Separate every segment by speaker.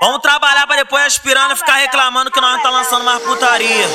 Speaker 1: Vamos trabalhar pra depois aspirando e ficar reclamando que nós não tá lançando mais putaria.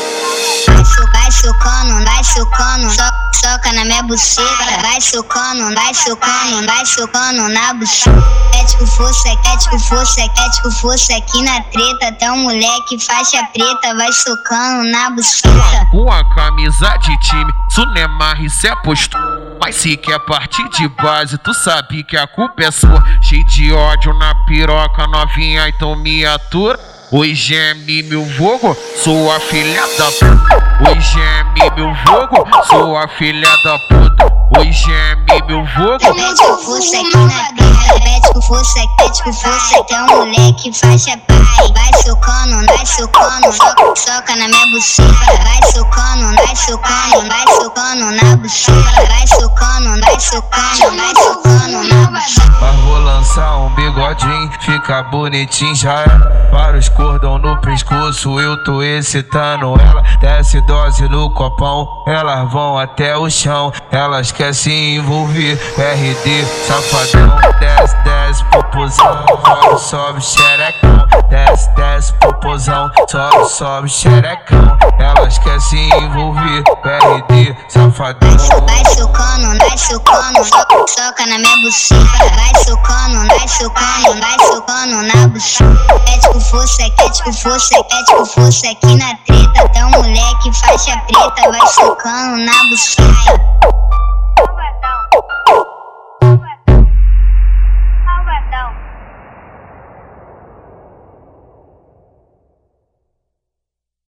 Speaker 2: Vai socando, vai socando, so, soca na minha buceta. Vai socando, vai socando, vai socando na buceta. Quético força, quético força, quético força aqui na treta. Até um moleque faixa preta vai socando na buceta.
Speaker 3: Com a camisa de time, Sunemar, isso é postura. Mas se quer partir de base, tu sabe que a culpa é sua. Cheio de ódio na piroca novinha, então me atura. Oi, geme meu vogo, sou a filha da puta. Oi, geme meu vogo, sou a filha da puta. Oi, geme meu vogo.
Speaker 2: Mete o força aqui na pista, mete o força, mete o força. Um moleque faixa pai. Vai socando, vai socando, soca, soca na minha buceta. Vai socando, vai socando, vai socando na buceta. Vai socando, vai socando, vai socando na buceta.
Speaker 3: Mas vou lançar um bigodinho, fica bonitinho já é. Para os cordão no pescoço, eu tô excitando ela. Desce dose no copão, elas vão até o chão. Elas querem se envolver, RD, safadão. Desce, desce, popozão, sobe, xerecão. Desce, desce, popozão, sobe, sobe, xerecão. Elas querem se envolver, RD, safadão.
Speaker 2: Vai socando, vai socando, soca, soca na minha buceta. Vai socando, vai socando, vai socando na buceta. Quético força, quético força, quético força aqui na treta. Moleque faixa preta vai socando na buceta.